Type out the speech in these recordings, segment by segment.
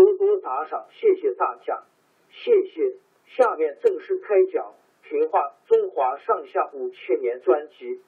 多多打赏，谢谢大家，谢谢。下面正式开讲《评话中华上下五千年》专辑。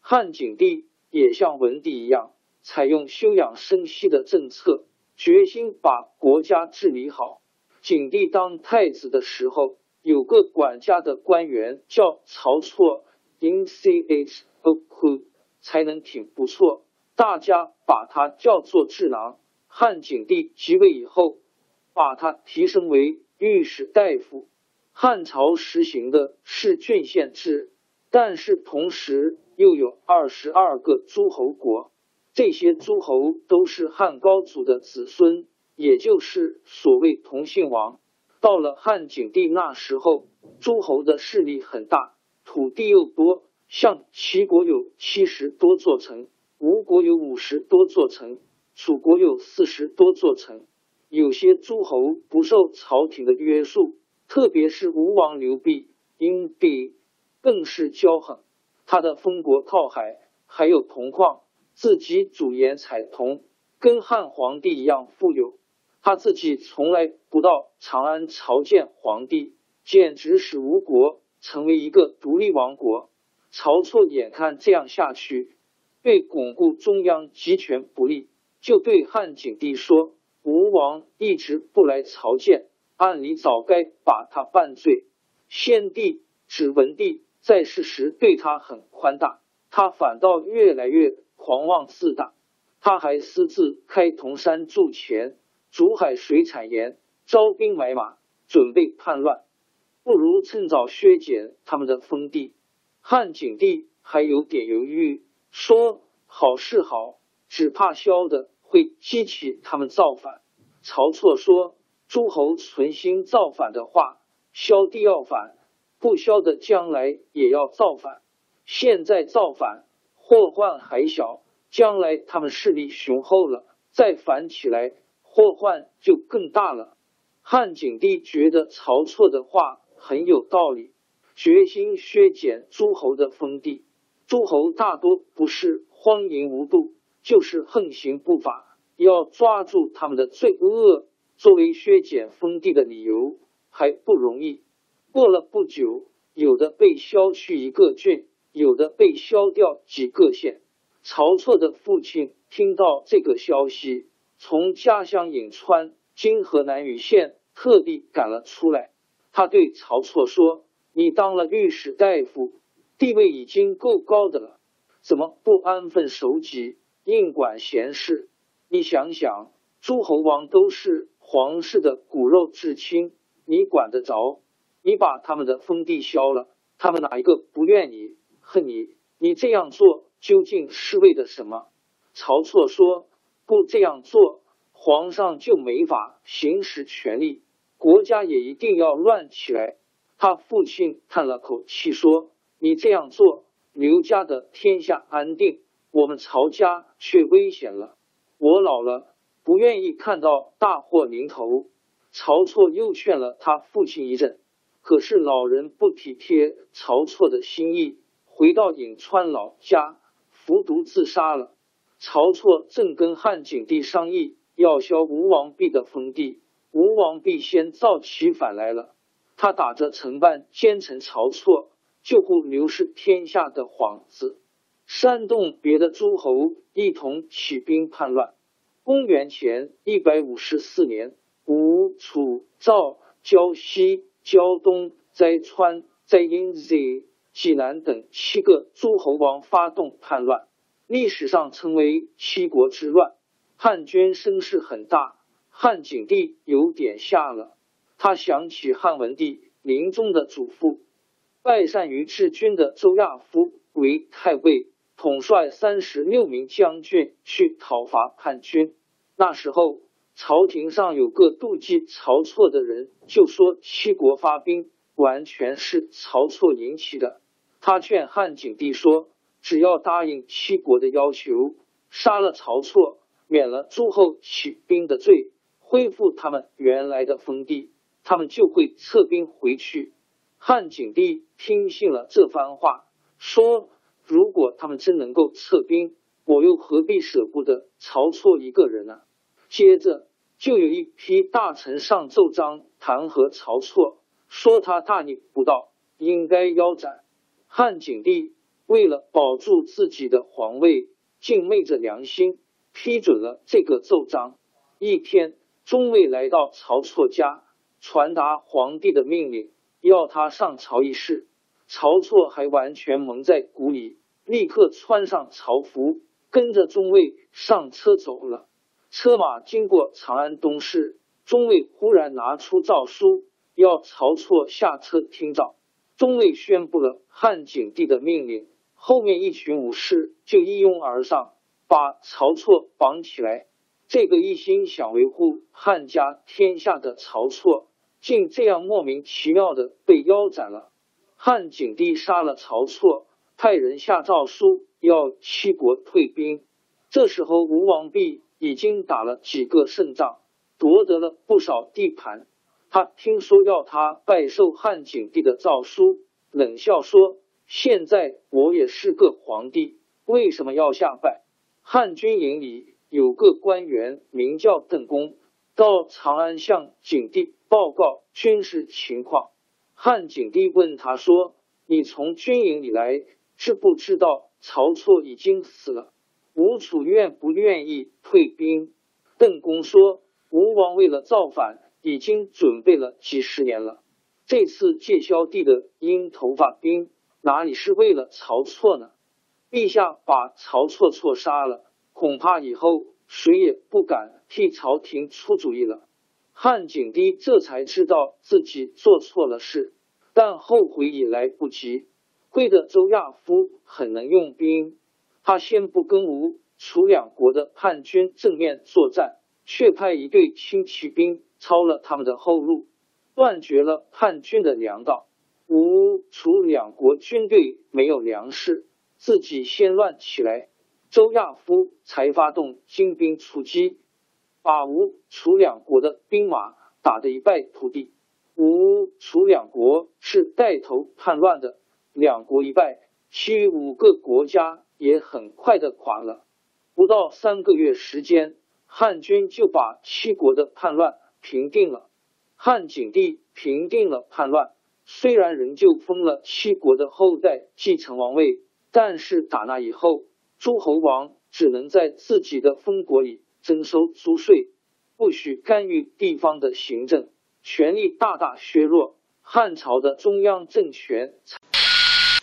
汉景帝也像文帝一样，采用休养生息的政策，决心把国家治理好。景帝当太子的时候，有个管家的官员叫曹错，in c h o k 才能挺不错，大家把他叫做智囊。汉景帝即位以后，把他提升为御史大夫。汉朝实行的是郡县制，但是同时又有二十二个诸侯国，这些诸侯都是汉高祖的子孙，也就是所谓同姓王。到了汉景帝那时候，诸侯的势力很大，土地又多，像齐国有七十多座城，吴国有五十多座城。楚国有四十多座城，有些诸侯不受朝廷的约束，特别是吴王刘濞，因濞更是骄横。他的封国靠海，还有铜矿，自己主研采铜，跟汉皇帝一样富有。他自己从来不到长安朝见皇帝，简直使吴国成为一个独立王国。曹错眼看这样下去，对巩固中央集权不利。就对汉景帝说：“吴王一直不来朝见，按理早该把他办罪。先帝指文帝在世时对他很宽大，他反倒越来越狂妄自大。他还私自开铜山铸钱，竹海水产盐，招兵买马，准备叛乱。不如趁早削减他们的封地。”汉景帝还有点犹豫，说：“好是好。”只怕萧的会激起他们造反。曹错说：“诸侯存心造反的话，萧帝要反；不萧的将来也要造反。现在造反，祸患还小；将来他们势力雄厚了，再反起来，祸患就更大了。”汉景帝觉得曹错的话很有道理，决心削减诸侯的封地。诸侯大多不是荒淫无度。就是横行不法，要抓住他们的罪恶作为削减封地的理由还不容易。过了不久，有的被削去一个郡，有的被削掉几个县。曹错的父亲听到这个消息，从家乡颍川（今河南禹县）特地赶了出来。他对曹错说：“你当了御史大夫，地位已经够高的了，怎么不安分守己？”硬管闲事，你想想，诸侯王都是皇室的骨肉至亲，你管得着？你把他们的封地削了，他们哪一个不愿你、恨你？你这样做究竟是为了什么？曹错说：“不这样做，皇上就没法行使权力，国家也一定要乱起来。”他父亲叹了口气说：“你这样做，刘家的天下安定。”我们曹家却危险了。我老了，不愿意看到大祸临头。曹错又劝了他父亲一阵，可是老人不体贴曹错的心意，回到颍川老家服毒自杀了。曹错正跟汉景帝商议要削吴王弼的封地，吴王弼先造起反来了。他打着承办奸臣曹错救护刘氏天下的幌子，煽动别的诸侯一同起兵叛乱。公元前一百五十四年。吴、楚、赵、胶西、胶东、在川、在阴、在济南等七个诸侯王发动叛乱，历史上称为七国之乱。汉军声势很大，汉景帝有点吓了。他想起汉文帝临终的嘱咐，拜善于治军的周亚夫为太尉，统帅三十六名将军去讨伐叛军。那时候。朝廷上有个妒忌曹错的人，就说七国发兵完全是曹错引起的。他劝汉景帝说，只要答应七国的要求，杀了曹错，免了诸侯起兵的罪，恢复他们原来的封地，他们就会撤兵回去。汉景帝听信了这番话，说：如果他们真能够撤兵，我又何必舍不得曹错一个人呢？接着。就有一批大臣上奏章弹劾曹错，说他大逆不道，应该腰斩。汉景帝为了保住自己的皇位，竟昧着良心批准了这个奏章。一天，中尉来到曹错家，传达皇帝的命令，要他上朝议事。曹错还完全蒙在鼓里，立刻穿上朝服，跟着中尉上车走了。车马经过长安东市，中尉忽然拿出诏书，要曹错下车听诏。中尉宣布了汉景帝的命令，后面一群武士就一拥而上，把曹错绑起来。这个一心想维护汉家天下的曹错，竟这样莫名其妙的被腰斩了。汉景帝杀了曹错，派人下诏书要七国退兵。这时候吴王弼。已经打了几个胜仗，夺得了不少地盘。他听说要他拜受汉景帝的诏书，冷笑说：“现在我也是个皇帝，为什么要下拜？”汉军营里有个官员名叫邓公，到长安向景帝报告军事情况。汉景帝问他说：“你从军营里来，知不知道曹错已经死了？”吴楚愿不愿意退兵？邓公说：“吴王为了造反，已经准备了几十年了。这次借萧帝的鹰头发兵，哪里是为了曹错呢？陛下把曹错错杀了，恐怕以后谁也不敢替朝廷出主意了。”汉景帝这才知道自己做错了事，但后悔已来不及。会的周亚夫很能用兵。他先不跟吴楚两国的叛军正面作战，却派一队轻骑兵抄了他们的后路，断绝了叛军的粮道。吴楚两国军队没有粮食，自己先乱起来，周亚夫才发动精兵出击，把吴楚两国的兵马打得一败涂地。吴楚两国是带头叛乱的，两国一败，其余五个国家。也很快的垮了，不到三个月时间，汉军就把七国的叛乱平定了。汉景帝平定了叛乱，虽然仍旧封了七国的后代继承王位，但是打那以后，诸侯王只能在自己的封国里征收租税，不许干预地方的行政，权力大大削弱，汉朝的中央政权。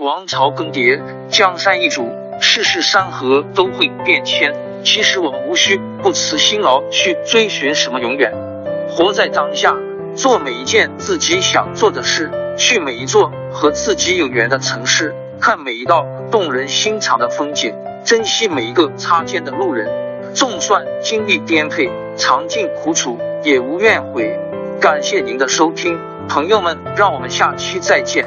王朝更迭，江山易主，世事山河都会变迁。其实我们无需不辞辛劳去追寻什么永远，活在当下，做每一件自己想做的事，去每一座和自己有缘的城市，看每一道动人心肠的风景，珍惜每一个擦肩的路人。纵算经历颠沛，尝尽苦楚，也无怨悔。感谢您的收听，朋友们，让我们下期再见。